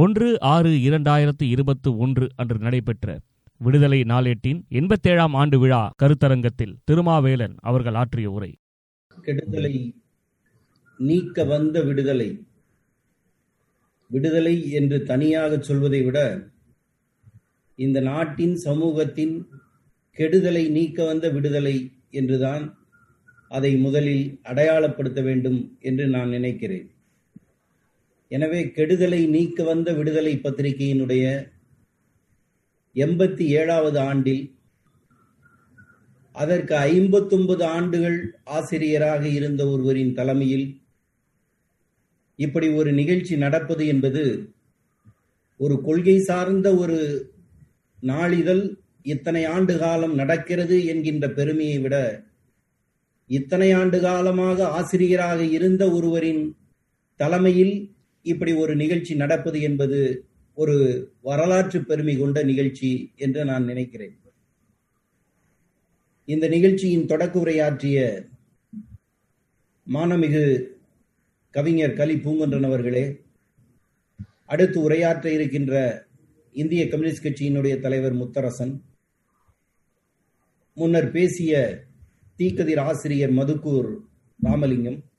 ஒன்று ஆறு இரண்டாயிரத்து இருபத்து ஒன்று அன்று நடைபெற்ற விடுதலை நாளேட்டின் எண்பத்தேழாம் ஆண்டு விழா கருத்தரங்கத்தில் திருமாவேலன் அவர்கள் ஆற்றிய உரை. கெடுதலை நீக்க வந்த விடுதலை. விடுதலை என்று தனியாக சொல்வதை விட இந்த நாட்டின் சமூகத்தின் கெடுதலை நீக்க வந்த விடுதலை என்றுதான் அதை முதலில் அடையாளப்படுத்த வேண்டும் என்று நான் நினைக்கிறேன். எனவே கெடுதலை நீக்க வந்த விடுதலை பத்திரிகையினுடைய எண்பத்தி ஏழாவது ஆண்டில் அதற்கு ஐம்பத்தொன்பது ஆண்டுகள் ஆசிரியராக இருந்த ஒருவரின் தலைமையில் இப்படி ஒரு நிகழ்ச்சி நடப்பது என்பது ஒரு கொள்கை சார்ந்த ஒரு நாளிதழ். இத்தனை ஆண்டு காலம் நடக்கிறது என்கின்ற பெருமையை விட இத்தனை ஆண்டு காலமாக ஆசிரியராக இருந்த ஒருவரின் தலைமையில் இப்படி ஒரு நிகழ்ச்சி நடப்பது என்பது ஒரு வரலாற்று பெருமை கொண்ட நிகழ்ச்சி என்று நான் நினைக்கிறேன். இந்த நிகழ்ச்சியின் தொடக்க உரையாற்றிய மானமிகு கவிஞர் கலி பூங்கொன்றன் அவர்களே அடுத்து உரையாற்ற இருக்கின்ற இந்திய கம்யூனிஸ்ட் கட்சியினுடைய தலைவர் முத்தரசன் முன்னர் பேசிய தீக்கதிர் ஆசிரியர் மதுக்கூர் ராமலிங்கம்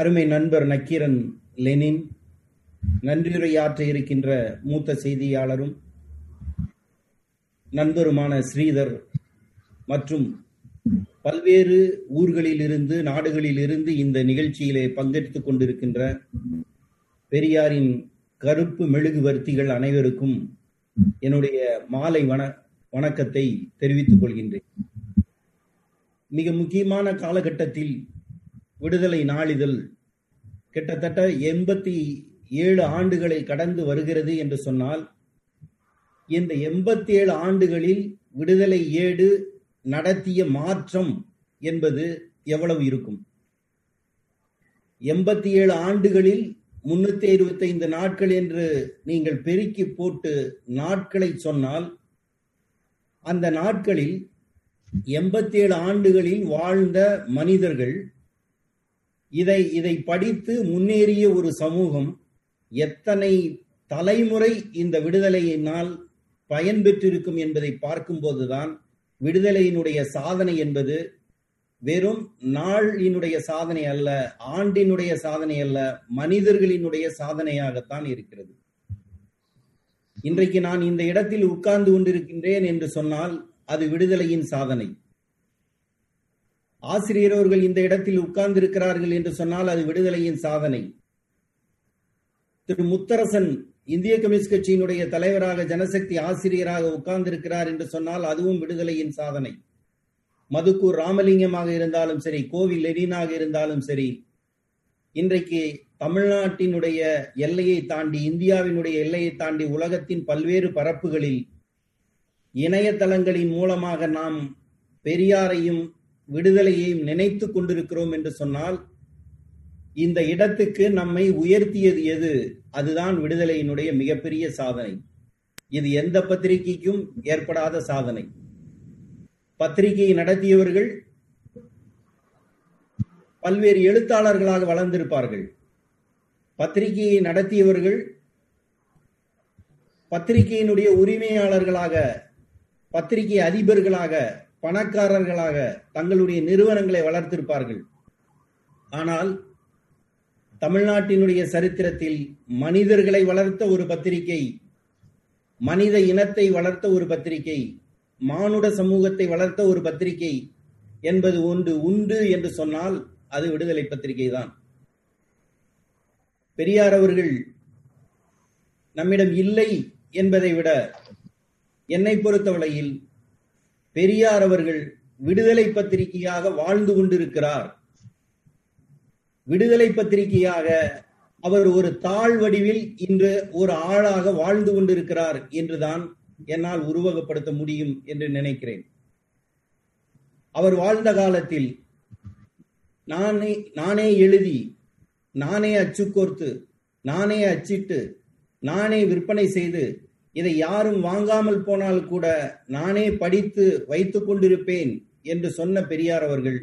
அருமை நண்பர் நக்கீரன் லெனின் நன்றியுரையாற்ற இருக்கின்ற மூத்த செய்தியாளரும் நண்பருமான ஸ்ரீதர் மற்றும் பல்வேறு ஊர்களில் இருந்து நாடுகளில் இருந்து இந்த நிகழ்ச்சியிலே பங்கெடுத்துக் கொண்டிருக்கின்ற பெரியாரின் கருப்பு மெழுகுவர்த்திகள் அனைவருக்கும் என்னுடைய மாலை வண வணக்கத்தை தெரிவித்துக் கொள்கின்றேன். மிக முக்கியமான காலகட்டத்தில் விடுதலை நாளிதழ். கிட்டத்தட்ட எண்பத்தி ஏழு ஆண்டுகளை கடந்து வருகிறது என்று சொன்னால் இந்த எண்பத்தி ஏழு ஆண்டுகளில் விடுதலை ஏடு நடத்திய மாற்றம் என்பது எவ்வளவு இருக்கும்? எண்பத்தி ஏழு ஆண்டுகளில் முன்னூத்தி இருபத்தி ஐந்து நாட்கள் என்று நீங்கள் பெருக்கி போட்டு நாட்களை சொன்னால் அந்த நாட்களில் எண்பத்தி ஏழு ஆண்டுகளில் வாழ்ந்த மனிதர்கள் இதை இதை படித்து முன்னேறிய ஒரு சமூகம் எத்தனை தலைமுறை இந்த விடுதலையினால் பயன் பெற்றிருக்கும் என்பதை பார்க்கும்போதுதான் விடுதலையினுடைய சாதனை என்பது வெறும் நாளினுடைய சாதனை அல்ல ஆண்டினுடைய சாதனை அல்ல மனிதர்களினுடைய சாதனையாகத்தான் இருக்கிறது. இன்றைக்கு நான் இந்த இடத்தில் உட்கார்ந்து கொண்டிருக்கின்றேன் என்று சொன்னால் அது விடுதலையின் சாதனை. ஆசிரியர் அவர்கள் இந்த இடத்தில் உட்கார்ந்து இருக்கிறார்கள் என்று சொன்னால் அது விடுதலையின் சாதனை. திரு முத்தரசன் இந்திய கம்யூனிஸ்ட் கட்சியினுடைய தலைவராக ஜனசக்தி ஆசிரியராக உட்கார்ந்திருக்கிறார் என்று சொன்னால் அதுவும் விடுதலையின் சாதனை. மதுக்கூர் ராமலிங்கமாக இருந்தாலும் சரி கோவில் லெனினாக இருந்தாலும் சரி இன்றைக்கு தமிழ்நாட்டினுடைய எல்லையை தாண்டி இந்தியாவினுடைய எல்லையை தாண்டி உலகத்தின் பல்வேறு பரப்புகளில் இணையதளங்களின் மூலமாக நாம் பெரியாரையும் விடுதலையையும் நினைத்து கொண்டிருக்கிறோம் என்று சொன்னால் இந்த இடத்துக்கு நம்மை உயர்த்தியது எது? அதுதான் விடுதலையினுடைய மிகப்பெரிய சாதனை. இது எந்த பத்திரிகைக்கும் ஏற்படாத சாதனை. பத்திரிகையை நடத்தியவர்கள் பல்வேறு எழுத்தாளர்களாக வளர்ந்திருப்பார்கள். பத்திரிகையை நடத்தியவர்கள் பத்திரிகையினுடைய உரிமையாளர்களாக பத்திரிகை அதிபர்களாக பணக்காரர்களாக தங்களுடைய நிறுவனங்களை வளர்த்திருப்பார்கள். ஆனால் தமிழ்நாட்டினுடைய சரித்திரத்தில் மனிதர்களை வளர்த்த ஒரு பத்திரிகை மனித இனத்தை வளர்த்த ஒரு பத்திரிகை மானுட சமூகத்தை வளர்த்த ஒரு பத்திரிகை என்பது ஒன்று உண்டு என்று சொன்னால் அது விடுதலை பத்திரிகை தான். பெரியார் அவர்கள் நம்மிடம் இல்லை என்பதை விட என்னை பொறுத்தவரையில் பெரியார் அவர்கள் விடுதலை பத்திரிகையாக வாழ்ந்து கொண்டிருக்கிறார். விடுதலை பத்திரிகையாக அவர் ஒரு தாழ் வடிவில் இன்று ஒரு ஆளாக வாழ்ந்து கொண்டிருக்கிறார் என்றுதான் என்னால் உருவகப்படுத்த முடியும் என்று நினைக்கிறேன். அவர் வாழ்ந்த காலத்தில் நானே நானே எழுதி நானே அச்சுக்கோர்த்து நானே அச்சிட்டு நானே விற்பனை செய்து இதை யாரும் வாங்காமல் போனால் கூட நானே படித்து வைத்துக் கொண்டிருப்பேன் என்று சொன்ன பெரியார் அவர்கள்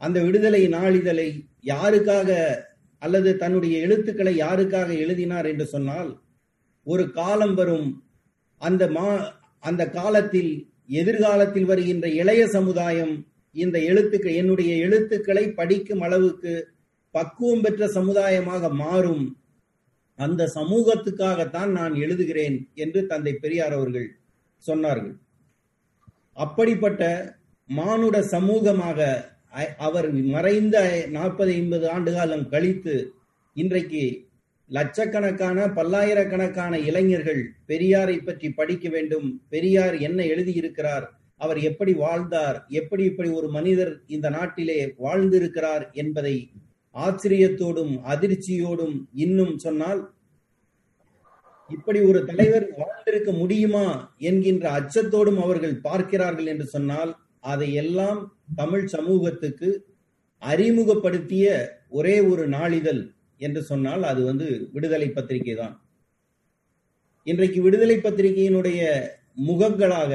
அந்த விடுதலை நாளிதழை யாருக்காக அல்லது தன்னுடைய எழுத்துக்களை யாருக்காக எழுதினார் என்று சொன்னால் ஒரு காலம் வரும் அந்த மா அந்த காலத்தில் எதிர்காலத்தில் வருகின்ற இளைய சமுதாயம் இந்த எழுத்துக்கள் என்னுடைய எழுத்துக்களை படிக்கும் அளவுக்கு பக்குவம் பெற்ற சமுதாயமாக மாறும் அந்த சமூகத்துக்காகத்தான் நான் எழுதுகிறேன் என்று தந்தை பெரியார் அவர்கள் சொன்னார்கள். அப்படிப்பட்ட மானுட சமூகமாக அவர் மறைந்த நாற்பது ஐம்பது ஆண்டு காலம் கழித்து இன்றைக்கு லட்சக்கணக்கான பல்லாயிரக்கணக்கான இளைஞர்கள் பெரியாரை பற்றி படிக்க வேண்டும். பெரியார் என்ன எழுதியிருக்கிறார்? அவர் எப்படி வாழ்ந்தார்? எப்படி இப்படி ஒரு மனிதர் இந்த நாட்டிலே வாழ்ந்திருக்கிறார் என்பதை ஆச்சரியத்தோடும் அதிர்ச்சியோடும் இன்னும் சொன்னால் இப்படி ஒரு தலைவர் வாழ்ந்திருக்க முடியுமா என்கின்ற அச்சத்தோடும் அவர்கள் பார்க்கிறார்கள் என்று சொன்னால் அதையெல்லாம் தமிழ் சமூகத்துக்கு அறிமுகப்படுத்திய ஒரே ஒரு நாளிதழ் என்று சொன்னால் அது வந்து விடுதலை பத்திரிகை தான். இன்றைக்கு விடுதலை பத்திரிகையினுடைய முகங்களாக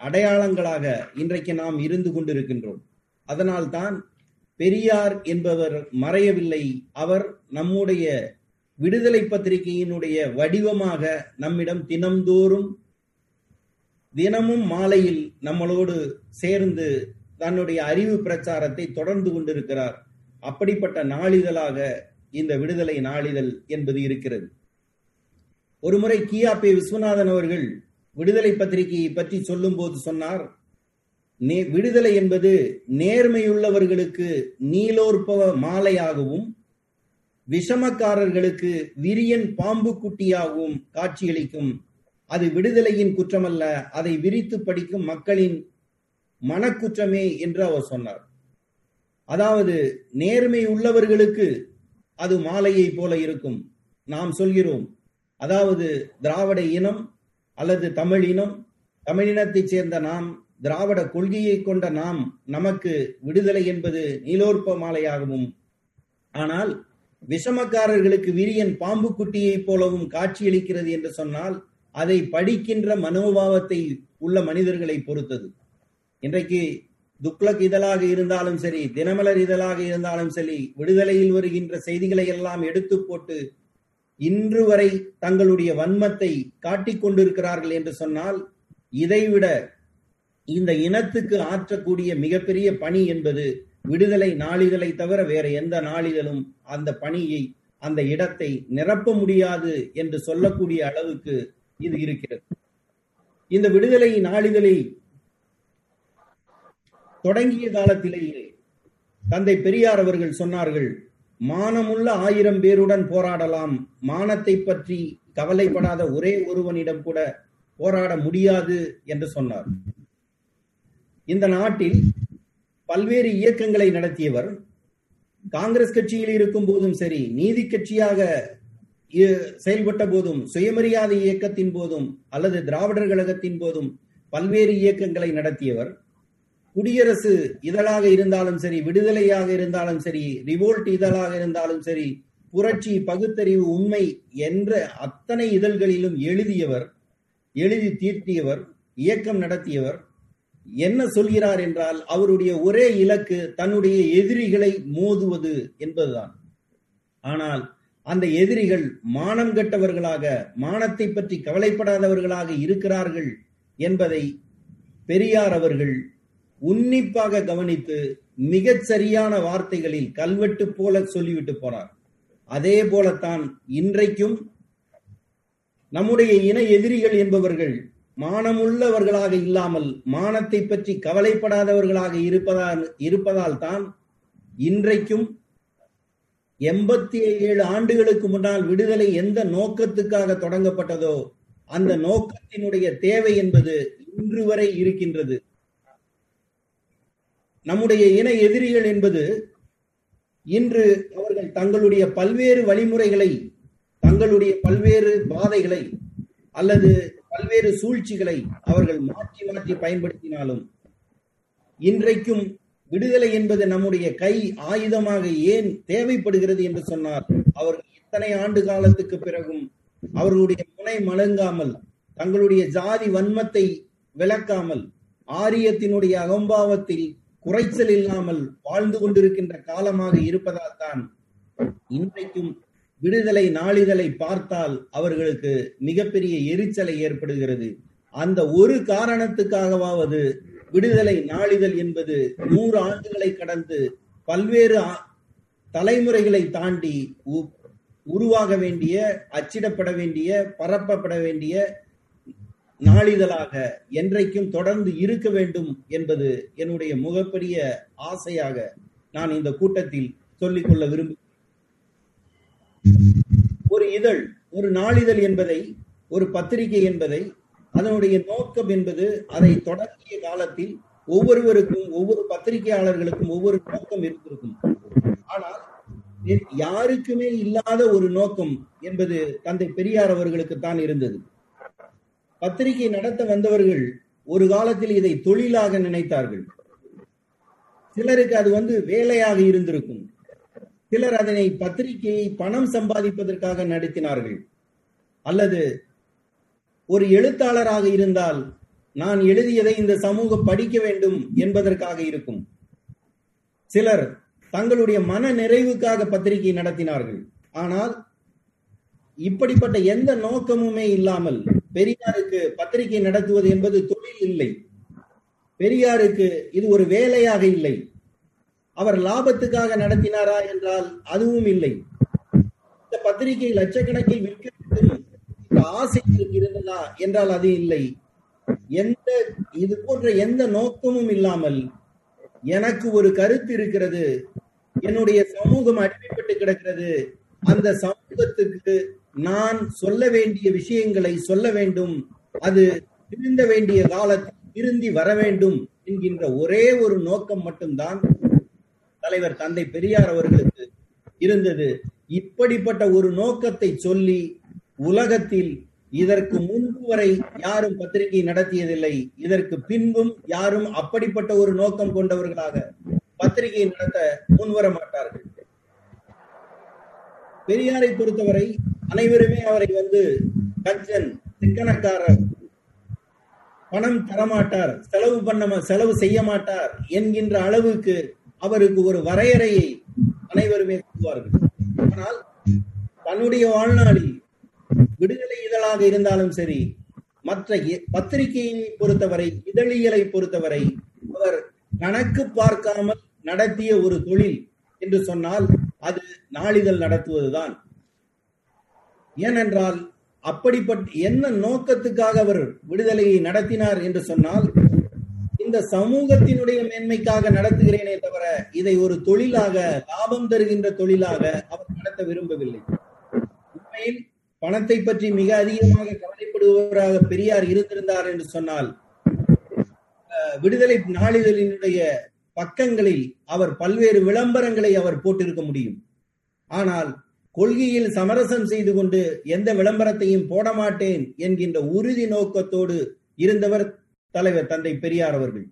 அடையாளங்களாக இன்றைக்கு நாம் இருந்து கொண்டிருக்கின்றோம். அதனால்தான் பெரியார் என்பவர் மறையவில்லை. அவர் நம்முடைய விடுதலை பத்திரிகையினுடைய வடிவமாக நம்மிடம் தினம்தோறும் தினமும் மாலையில் நம்மளோடு சேர்ந்து தன்னுடைய அறிவு பிரச்சாரத்தை தொடர்ந்து கொண்டிருக்கிறார். அப்படிப்பட்ட நாளிதழாக இந்த விடுதலை நாளிதழ் என்பது இருக்கிறது. ஒருமுறை கியாபி விஸ்வநாதன் அவர்கள் விடுதலை பத்திரிகையை பற்றி சொல்லும் போது சொன்னார் விடுதலை என்பது நேர்மையுள்ளவர்களுக்கு நீலோற்பவ மாலையாகவும் விஷமக்காரர்களுக்கு விரியன் பாம்பு குட்டியாகவும் காட்சியளிக்கும். அது விடுதலையின் குற்றமல்ல அதை விரித்து படிக்கும் மக்களின் மனக்குற்றமே என்று அவர் சொன்னார். அதாவது நேர்மை உள்ளவர்களுக்கு அது மாலையை போல இருக்கும். நாம் சொல்கிறோம் அதாவது திராவிட இனம் அல்லது தமிழ் இனம் தமிழினத்தைச் சேர்ந்த நாம் திராவிட கொள்கையை கொண்ட நாம் நமக்கு விடுதலை என்பது நீலோற்ப மாலையாகவும் ஆனால் விஷமக்காரர்களுக்கு விரியன் பாம்பு குட்டியைப் போலவும் காட்சியளிக்கிறது என்று சொன்னால் அதை படிக்கின்ற மனோபாவத்தை உள்ள மனிதர்களை பொறுத்தது. இன்றைக்கு துக்ளக் இதழாக இருந்தாலும் சரி தினமலர் இதழாக இருந்தாலும் சரி விடுதலையில் வருகின்ற செய்திகளை எல்லாம் எடுத்து போட்டு இன்று வரை தங்களுடைய வன்மத்தை காட்டிக் கொண்டிருக்கிறார்கள் என்று சொன்னால் இதைவிட இந்த இனத்துக்கு ஆற்றக்கூடிய மிகப்பெரிய பணி என்பது விடுதலை நாளிதழை தவிர வேற எந்த நாளிதழும் அந்த பணியை அந்த இடத்தை நிரப்ப முடியாது என்று சொல்லக்கூடிய அளவுக்கு இது இருக்கிறது. இந்த விடுதலை நாளிதழை தொடங்கிய காலத்திலேயே தந்தை பெரியார் அவர்கள் சொன்னார்கள் மானமுள்ள ஆயிரம் பேருடன் போராடலாம். மானத்தை பற்றி கவலைப்படாத ஒரே ஒருவனிடம் கூட போராட முடியாது என்று சொன்னார். இந்த நாட்டில் பல்வேறு இயக்கங்களை நடத்தியவர் காங்கிரஸ் கட்சியில் இருக்கும் போதும் சரி நீதி கட்சியாக செயல்பட்ட போதும் சுயமரியாதை இயக்கத்தின் போதும் அல்லது திராவிடர் கழகத்தின் போதும் பல்வேறு இயக்கங்களை நடத்தியவர். குடியரசு இதழாக இருந்தாலும் சரி விடுதலையாக இருந்தாலும் சரி ரிவோல்ட் இதழாக இருந்தாலும் சரி புரட்சி பகுத்தறிவு உண்மை என்ற அத்தனை இதழ்களிலும் எழுதியவர் எழுதி தீர்த்தியவர் இயக்கம் நடத்தியவர். என்ன சொல்கிறார் என்றால் அவருடைய ஒரே இலக்கு தன்னுடைய எதிரிகளை மோதுவது என்பதுதான். ஆனால் அந்த எதிரிகள் மானம் கெட்டவர்களாக மானத்தை பற்றி கவலைப்படாதவர்களாக இருக்கிறார்கள் என்பதை பெரியார் அவர்கள் உன்னிப்பாக கவனித்து மிகச் சரியான வார்த்தைகளில் கல்வெட்டு போல சொல்லிவிட்டு போனார். அதே போலத்தான் இன்றைக்கும் நம்முடைய இன எதிரிகள் என்பவர்கள் மானமுள்ளவர்களாக இல்லாமல் மானத்தை பற்றி கவலைப்படாதவர்களாக இருப்பதால் இருப்பதால் தான் இன்றைக்கும் எண்பத்தி ஏழு ஆண்டுகளுக்கு முன்னால் விடுதலை எந்த நோக்கத்துக்காக தொடங்கப்பட்டதோ அந்த நோக்கத்தினுடைய தேவை என்பது இன்று வரை இருக்கின்றது. நம்முடைய இன எதிரிகள் என்பது இன்று அவர்கள் தங்களுடைய பல்வேறு வழிமுறைகளை தங்களுடைய பல்வேறு பாதைகளை அல்லது பல்வேறு சூழ்ச்சிகளை அவர்கள் மாற்றி மாற்றி பயன்படுத்தினாலும் இன்றைக்கும் விடுதலை என்பது நம்முடைய கை ஆயுதமாக ஏன் தேவைப்படுகிறது என்று சொன்னார் அவர்கள் இத்தனை ஆண்டு காலத்துக்கு பிறகும் அவர்களுடைய முனை மலங்காமல் தங்களுடைய ஜாதி வன்மத்தை விளக்காமல் ஆரியத்தினுடைய அகம்பாவத்தில் குறைச்சல் இல்லாமல் வாழ்ந்து கொண்டிருக்கின்ற காலமாக இருப்பதால் தான் இன்றைக்கும் விடுதலை நாளிதழை பார்த்தால் அவர்களுக்கு மிகப்பெரிய எரிச்சலை ஏற்படுகிறது. அந்த ஒரு காரணத்துக்காகவாவது விடுதலை நாளிதழ் என்பது நூறு ஆண்டுகளை கடந்து பல்வேறு தலைமுறைகளை தாண்டி உ- உருவாக வேண்டிய அச்சிடப்பட வேண்டிய பரப்பப்பட வேண்டிய நாளிதழாக என்றைக்கும் தொடர்ந்து இருக்க வேண்டும் என்பது என்னுடைய முகப்பெரிய ஆசையாக நான் இந்த கூட்டத்தில் சொல்லிக்கொள்ள விரும்புகிறேன். ஒரு இதழ் ஒரு நாளிதழ் என்பதை ஒரு பத்திரிகை என்பதை அதனுடைய நோக்கம் என்பது அதை தொடங்கிய காலத்தில் ஒவ்வொருவருக்கும் ஒவ்வொரு பத்திரிகையாளர்களுக்கும் ஒவ்வொரு நோக்கம் இருந்திருக்கும். ஆனால் யாருக்குமே இல்லாத ஒரு நோக்கம் என்பது தந்தை பெரியார் அவர்களுக்கு தான் இருந்தது. பத்திரிகை நடத்த வந்தவர்கள் ஒரு காலத்தில் இதை தொழிலாக நினைத்தார்கள். சிலருக்கு அது வந்து வேலையாக இருந்திருக்கும். சிலர் அதனை பத்திரிகையை பணம் சம்பாதிப்பதற்காக நடத்தினார்கள். அல்லது ஒரு எழுத்தாளராக இருந்தால் நான் எழுதியதை இந்த சமூகம் படிக்க வேண்டும் என்பதற்காக இருக்கும். சிலர் தங்களுடைய மன நிறைவுக்காக பத்திரிகை நடத்தினார்கள். ஆனால் இப்படிப்பட்ட எந்த நோக்கமுமே இல்லாமல் பெரியாருக்கு பத்திரிகை நடத்துவது என்பது தொழில் இல்லை. பெரியாருக்கு இது ஒரு வேலையாக இல்லை. அவர் லாபத்துக்காக நடத்தினாரா என்றால் அதுவும் இல்லை. இந்த பத்திரிகை லட்சக்கணக்கில் விற்க ஆசை இருந்ததா என்றால் அது இல்லை. எந்த இது போன்ற எந்த நோக்கமும் இல்லாமல் எனக்கு ஒரு கருத்து இருக்கிறது என்னுடைய சமூகம் அடிமைப்பட்டு கிடக்கிறது அந்த சமூகத்துக்கு நான் சொல்ல வேண்டிய விஷயங்களை சொல்ல வேண்டும் அது திருந்த வேண்டிய காலத்தில் திருந்தி வர வேண்டும் என்கின்ற ஒரே ஒரு நோக்கம் மட்டும்தான் தலைவர் தந்தை பெரியார் அவர்களுக்கு இருந்தது. இப்படிப்பட்ட ஒரு நோக்கத்தை சொல்லி உலகத்தில் இதற்கு முன்பு வரை யாரும் பத்திரிகை நடத்தியதில்லை. இதற்கு பின்பும் யாரும் அப்படிப்பட்ட ஒரு நோக்கம் கொண்டவர்களாக பத்திரிகை நடத்த முன்வர மாட்டார்கள் பெரியாரை பொறுத்தவரை அனைவருமே அவரை வந்து கஞ்சன் சிக்கனக்காரர் பணம் தரமாட்டார் செலவு பண்ண செலவு செய்ய மாட்டார் என்கின்ற அளவுக்கு அவருக்கு ஒரு வரையறையை அனைவருமே சொல்வார்கள் ஆனால் தன்னுடைய வாழ்நாளில் விடுதலை இதழாக இருந்தாலும் சரி மற்ற பத்திரிகையை பொறுத்தவரை இதழியலை பொறுத்தவரை அவர் கணக்கு பார்க்காமல் நடத்திய ஒரு தொழில் என்று சொன்னால் அது நாளிதழ் நடத்துவதுதான். ஏனென்றால் அப்படிப்பட்ட என்ன நோக்கத்துக்காக அவர் விடுதலையை நடத்தினார் என்று சொன்னால் இந்த சமூகத்தினுடைய மேன்மைக்காக நடத்துகிறேனே தவிர இதை ஒரு தொழிலாக லாபம் தருகின்ற தொழிலாக அவர் நடத்த விரும்பவில்லை. உண்மையில் பணத்தை பற்றி மிக அதிகமாக கவலைப்படுபவராக பெரியார் இருந்திருந்தார் என்று சொன்னால் விடுதலை நாளிதழினுடைய பக்கங்களில் அவர் பல்வேறு விளம்பரங்களை அவர் போட்டிருக்க முடியும். ஆனால் கொள்கையில் சமரசம் செய்து கொண்டு எந்த விளம்பரத்தையும் போட மாட்டேன் என்கின்ற உறுதி நோக்கத்தோடு இருந்தவர் தலைவர் தந்தை பெரியார் அவர்கள்.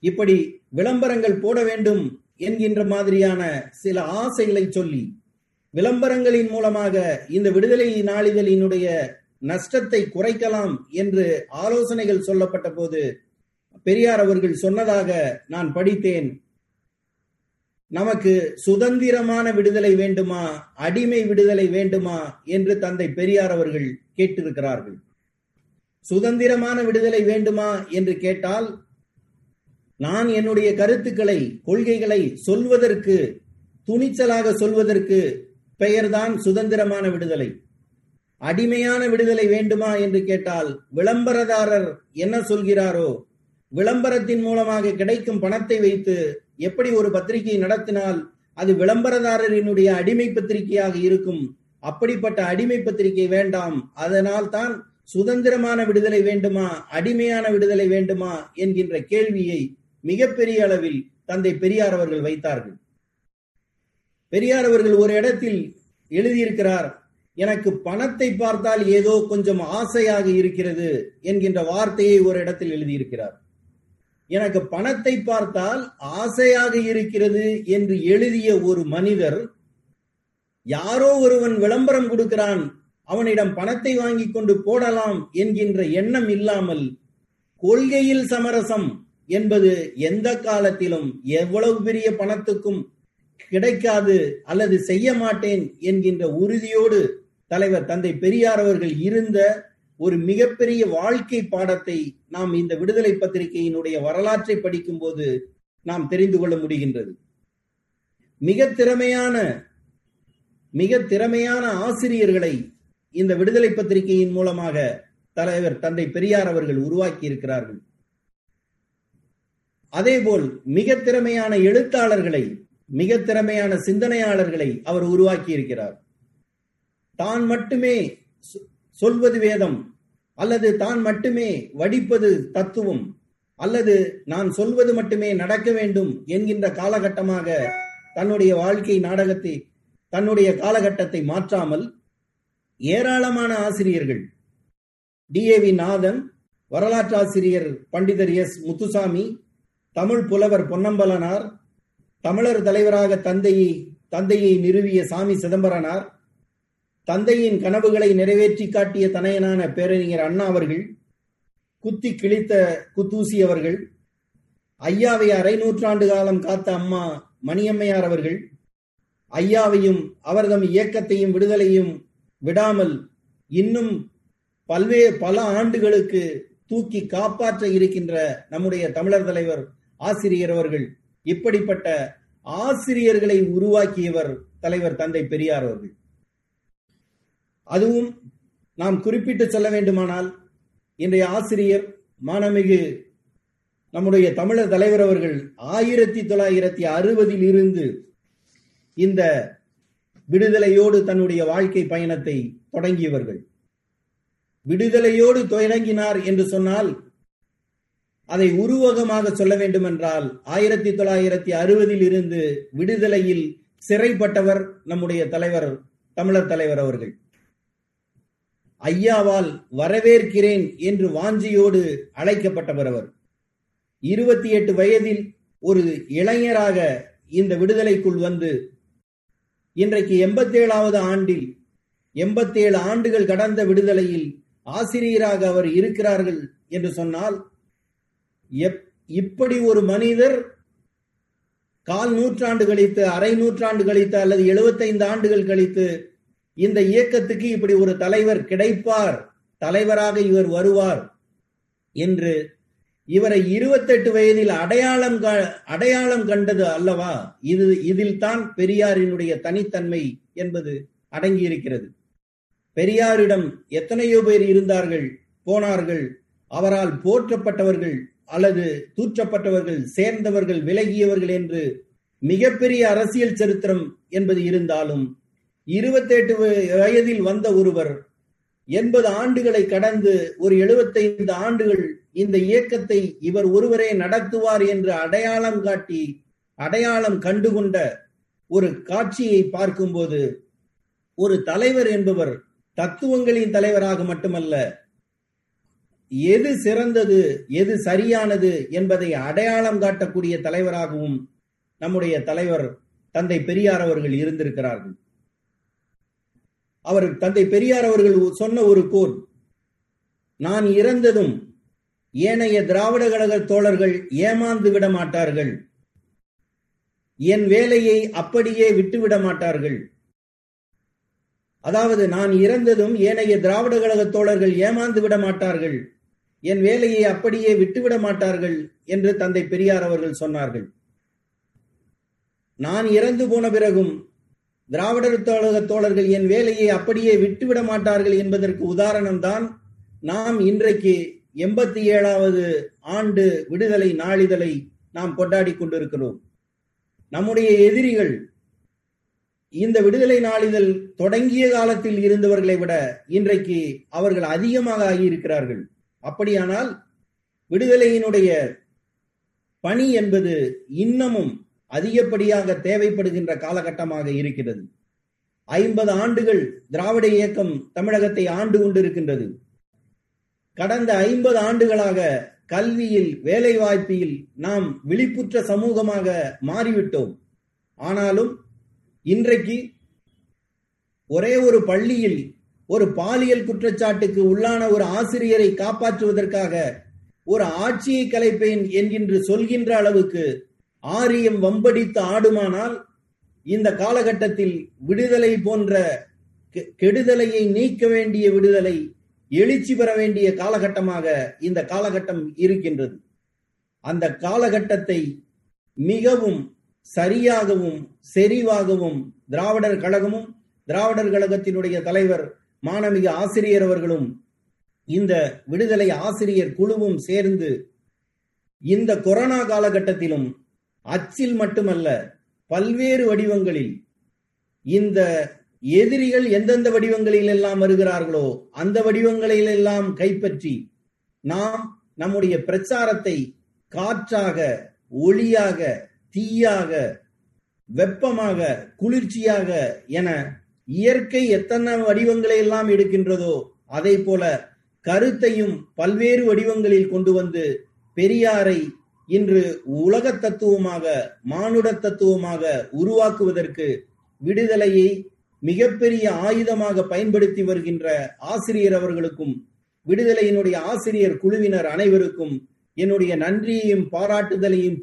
இப்படி விளம்பரங்கள் போட வேண்டும் என்கின்ற மாதிரியான சில ஆசைகளை சொல்லி விளம்பரங்களின் மூலமாக இந்த விடுதலை நாளிதழினுடைய நஷ்டத்தை குறைக்கலாம் என்று ஆலோசனைகள் சொல்லப்பட்ட போது பெரியார் அவர்கள் சொன்னதாக நான் படித்தேன். நமக்கு சுதந்திரமான விடுதலை வேண்டுமா? அடிமை விடுதலை வேண்டுமா? என்று தந்தை பெரியார் அவர்கள் கேட்டிருக்கிறார்கள். சுதந்திரமான விடுதலை வேண்டுமா என்று கேட்டால் நான் என்னுடைய கருத்துக்களை கொள்கைகளை சொல்வதற்கு துணிச்சலாக சொல்வதற்கு பெயர்தான் சுதந்திரமான விடுதலை. அடிமையான விடுதலை வேண்டுமா என்று கேட்டால் விளம்பரதாரர் என்ன சொல்கிறாரோ விளம்பரத்தின் மூலமாக கிடைக்கும் பணத்தை வைத்து எப்படி ஒரு பத்திரிகை நடத்தினால் அது விளம்பரதாரரினுடைய அடிமை பத்திரிகையாக இருக்கும் அப்படிப்பட்ட அடிமை பத்திரிகை வேண்டாம் அதனால் தான் சுதந்திரமான விடுதலை வேண்டுமா? அடிமையான விடுதலை வேண்டுமா? என்கின்ற கேள்வியை மிகப்பெரிய அளவில் தந்தை பெரியார் அவர்கள் வைத்தார்கள். பெரியார் அவர்கள் ஒரு இடத்தில் எழுதியிருக்கிறார் எனக்கு பணத்தை பார்த்தால் ஏதோ கொஞ்சம் ஆசையாக இருக்கிறது என்கின்ற வார்த்தையை ஒரு இடத்தில் எழுதியிருக்கிறார். எனக்கு பணத்தை பார்த்தால் ஆசையாக இருக்கிறது என்று எழுதிய ஒரு மனிதர் யாரோ ஒருவன் விளம்பரம் கொடுக்கிறான் அவனிடம் பணத்தை வாங்கி கொண்டு போடலாம் என்கின்ற எண்ணம் இல்லாமல் கொள்கையில் சமரசம் என்பது எந்த காலத்திலும் எவ்வளவு பெரிய பணத்துக்கும் கிடைக்காது அல்லது செய்ய மாட்டேன் என்கின்ற உறுதியோடு தலைவர் தந்தை பெரியார் அவர்கள் இருந்த ஒரு மிகப்பெரிய வாழ்க்கை பாடத்தை நாம் இந்த விடுதலை பத்திரிகையினுடைய வரலாற்றை படிக்கும் போது நாம் தெரிந்து கொள்ள முடிகின்றது. மிக திறமையான மிக திறமையான ஆசிரியர்களை இந்த விடுதலை பத்திரிகையின் மூலமாக தலைவர் தந்தை பெரியார் அவர்கள் உருவாக்கி இருக்கிறார்கள் அதேபோல் மிக திறமையான எழுத்தாளர்களை மிக திறமையான சிந்தனையாளர்களை அவர் உருவாக்கி இருக்கிறார் தான் மட்டுமே சொல்வது வேதம் அல்லது தான் மட்டுமே வடிப்பது தத்துவம் அல்லது நான் சொல்வது மட்டுமே நடக்க வேண்டும் என்கின்ற காலகட்டமாக தன்னுடைய வாழ்க்கை நாடகத்தை தன்னுடைய காலகட்டத்தை மாற்றாமல் ஏராளமான ஆசிரியர்கள். டிஏவி நாதன் வரலாற்று ஆசிரியர் பண்டிதர் எஸ். முத்துசாமி தமிழ் புலவர் பொன்னம்பலனார் தமிழர் தலைவராக தந்தையை தந்தையை நிறுவிய சாமி சிதம்பரனார் தந்தையின் கனவுகளை நிறைவேற்றி காட்டிய தனையனான பேரறிஞர் அண்ணா அவர்கள் குத்தி கிழித்த குத்தூசி அவர்கள் ஐயாவை அரை நூற்றாண்டு காலம் காத்த அம்மா மணியம்மையார் அவர்கள் ஐயாவையும் அவர்தம் இயக்கத்தையும் விடுதலையும் விடாமல் இன்னும் பல்வேறு பல ஆண்டுகளுக்கு தூக்கி காப்பாற்ற இருக்கின்ற நம்முடைய தமிழர் தலைவர் ஆசிரியர் அவர்கள் இப்படிப்பட்ட ஆசிரியர்களை உருவாக்கியவர் தலைவர் தந்தை பெரியார் அவர்கள். அதுவும் நாம் குறிப்பிட்டு சொல்ல வேண்டுமானால் இன்றைய ஆசிரியர் மானமிகு நம்முடைய தமிழர் தலைவர் அவர்கள் ஆயிரத்தி தொள்ளாயிரத்தி அறுபதில் இருந்து இந்த விடுதலையோடு தன்னுடைய வாழ்க்கை பயணத்தை தொடங்கியவர்கள். விடுதலையோடு தொடங்கினார் என்று சொன்னால் அதை உருவகமாக சொல்ல வேண்டும் என்றால் ஆயிரத்தி தொள்ளாயிரத்தி அறுபதில் இருந்து விடுதலையில் சிறைப்பட்டவர் நம்முடைய தலைவர் தமிழர் தலைவர் அவர்கள். ஐயாவால் வரவேற்கிறேன் என்று வாஞ்சியோடு அழைக்கப்பட்டவர் அவர். இருபத்தி எட்டு வயதில் ஒரு இளைஞராக இந்த விடுதலைக்குள் வந்து இன்றைக்கு எண்பத்தேழாவது ஆண்டில் எண்பத்தேழு ஆண்டுகள் கடந்த விடுதலையில் ஆசிரியராக அவர் இருக்கிறார்கள் என்று சொன்னால் இப்படி ஒரு மனிதர் கால் நூற்றாண்டு கழித்து அரை நூற்றாண்டு கழித்து அல்லது எழுபத்தைந்து ஆண்டுகள் கழித்து இந்த இயக்கத்துக்கு இப்படி ஒரு தலைவர் கிடைப்பார் தலைவராக இவர் வருவார் என்று இவரை இருபத்தெட்டு வயதில் அடையாளம் அடையாளம் கண்டது அல்லவா? இது இதில் தான் பெரியாரினுடைய தனித்தன்மை என்பது அடங்கி இருக்கிறது பெரியாரிடம் எத்தனையோ பேர் இருந்தார்கள் போனார்கள். அவரால் போற்றப்பட்டவர்கள் அல்லது தூற்றப்பட்டவர்கள் சேர்ந்தவர்கள் விலகியவர்கள் என்று மிகப்பெரிய அரசியல் சரித்திரம் என்பது இருந்தாலும் இருபத்தெட்டு வயதில் வந்த ஒருவர் எண்பது ஆண்டுகளை கடந்து ஒரு எழுபத்தைந்து ஆண்டுகள் இந்த இயக்கத்தை இவர் ஒருவரே நடத்துவார் என்று அடையாளம் காட்டி அடையாளம் கண்டுகொண்ட ஒரு காட்சியை பார்க்கும்போது ஒரு தலைவர் என்பவர் தத்துவங்களின் தலைவராக மட்டுமல்ல எது சிறந்தது எது சரியானது என்பதை அடையாளம் காட்டக்கூடிய தலைவராகவும் நம்முடைய தலைவர் தந்தை பெரியார் அவர்கள் இருந்திருக்கிறார்கள். அவர் தந்தை பெரியார் அவர்கள் சொன்ன ஒரு கோல் நான் இறந்ததும் ஏனைய திராவிட கழக தோழர்கள் ஏமாந்து விட மாட்டார்கள் என் வேலையை அப்படியே விட்டுவிட மாட்டார்கள் அதாவது நான் இறந்ததும் ஏனைய திராவிட கழக தோழர்கள் ஏமாந்து விட மாட்டார்கள் என் வேலையை அப்படியே விட்டுவிட மாட்டார்கள் என்று தந்தை பெரியார் அவர்கள் சொன்னார்கள். நான் இறந்து போன பிறகும் திராவிடர் தோழக தோழர்கள் என் வேலையை அப்படியே விட்டுவிட மாட்டார்கள் என்பதற்கு உதாரணம் தான் நாம் இன்றைக்கு எண்பத்தி ஏழாவது ஆண்டு விடுதலை நாளிதழை நாம் கொண்டாடி கொண்டிருக்கிறோம். நம்முடைய எதிரிகள் இந்த விடுதலை நாளிதழ் தொடங்கிய காலத்தில் இருந்தவர்களை விட இன்றைக்கு அவர்கள் அதிகமாக ஆகியிருக்கிறார்கள். அப்படியானால் விடுதலையினுடைய பணி என்பது இன்னமும் அதிகப்படியாக தேவைப்படுகின்ற காலகட்டமாக இருக்கிறது. ஐம்பது ஆண்டுகள் திராவிட இயக்கம் தமிழகத்தை ஆண்டு கொண்டிருக்கின்றது. கடந்த ஐம்பது ஆண்டுகளாக கல்வியில் வேலை வாய்ப்பில் நாம் விழிப்புற்ற சமூகமாக மாறிவிட்டோம். ஆனாலும் இன்றைக்கு ஒரே ஒரு பள்ளியில் ஒரு பாலியல் குற்றச்சாட்டுக்கு உள்ளான ஒரு ஆசிரியரை காப்பாற்றுவதற்காக ஒரு ஆட்சியை கலைப்பேன் என்கின்ற சொல்கின்ற அளவுக்கு ஆரியம் வம்படித்து ஆடுமானால் இந்த காலகட்டத்தில் விடுதலை போன்ற கெ- கெடுதலையை நீக்க வேண்டிய விடுதலை எழுச்சி பெற வேண்டிய காலகட்டமாக இந்த காலகட்டம் இருக்கின்றது. அந்த காலகட்டத்தை மிகவும் சரியாகவும் செறிவாகவும் திராவிடர் கழகமும் திராவிடர் கழகத்தினுடைய தலைவர் மாணவிக ஆசிரியர் அவர்களும் இந்த விடுதலை ஆசிரியர் குழுவும் சேர்ந்து இந்த கொரோனா காலகட்டத்திலும் அச்சில் மட்டுமல்ல பல்வேறு வடிவங்களில் இந்த எதிரிகள் எந்தெந்த வடிவங்களில் எல்லாம் வருகிறார்களோ அந்த வடிவங்களில் எல்லாம் கைப்பற்றி நாம் நம்முடைய பிரச்சாரத்தை காற்றாக ஒளியாக தீயாக வெப்பமாக குளிர்ச்சியாக என இயற்கை எத்தனை வடிவங்களை எல்லாம் எடுக்கின்றதோ அதை போல கருத்தையும் பல்வேறு வடிவங்களில் கொண்டு வந்து பெரியாரை இன்று உலக தத்துவமாக மானுட தத்துவமாக உருவாக்குவதற்கு விடுதலையை மிகப்பெரிய ஆயுதமாக பயன்படுத்தி வருகின்ற ஆசிரியர் அவர்களுக்கும் விடுதலையினுடைய ஆசிரியர் குழுவினர் அனைவருக்கும் என்னுடைய நன்றியையும் பாராட்டுதலையும்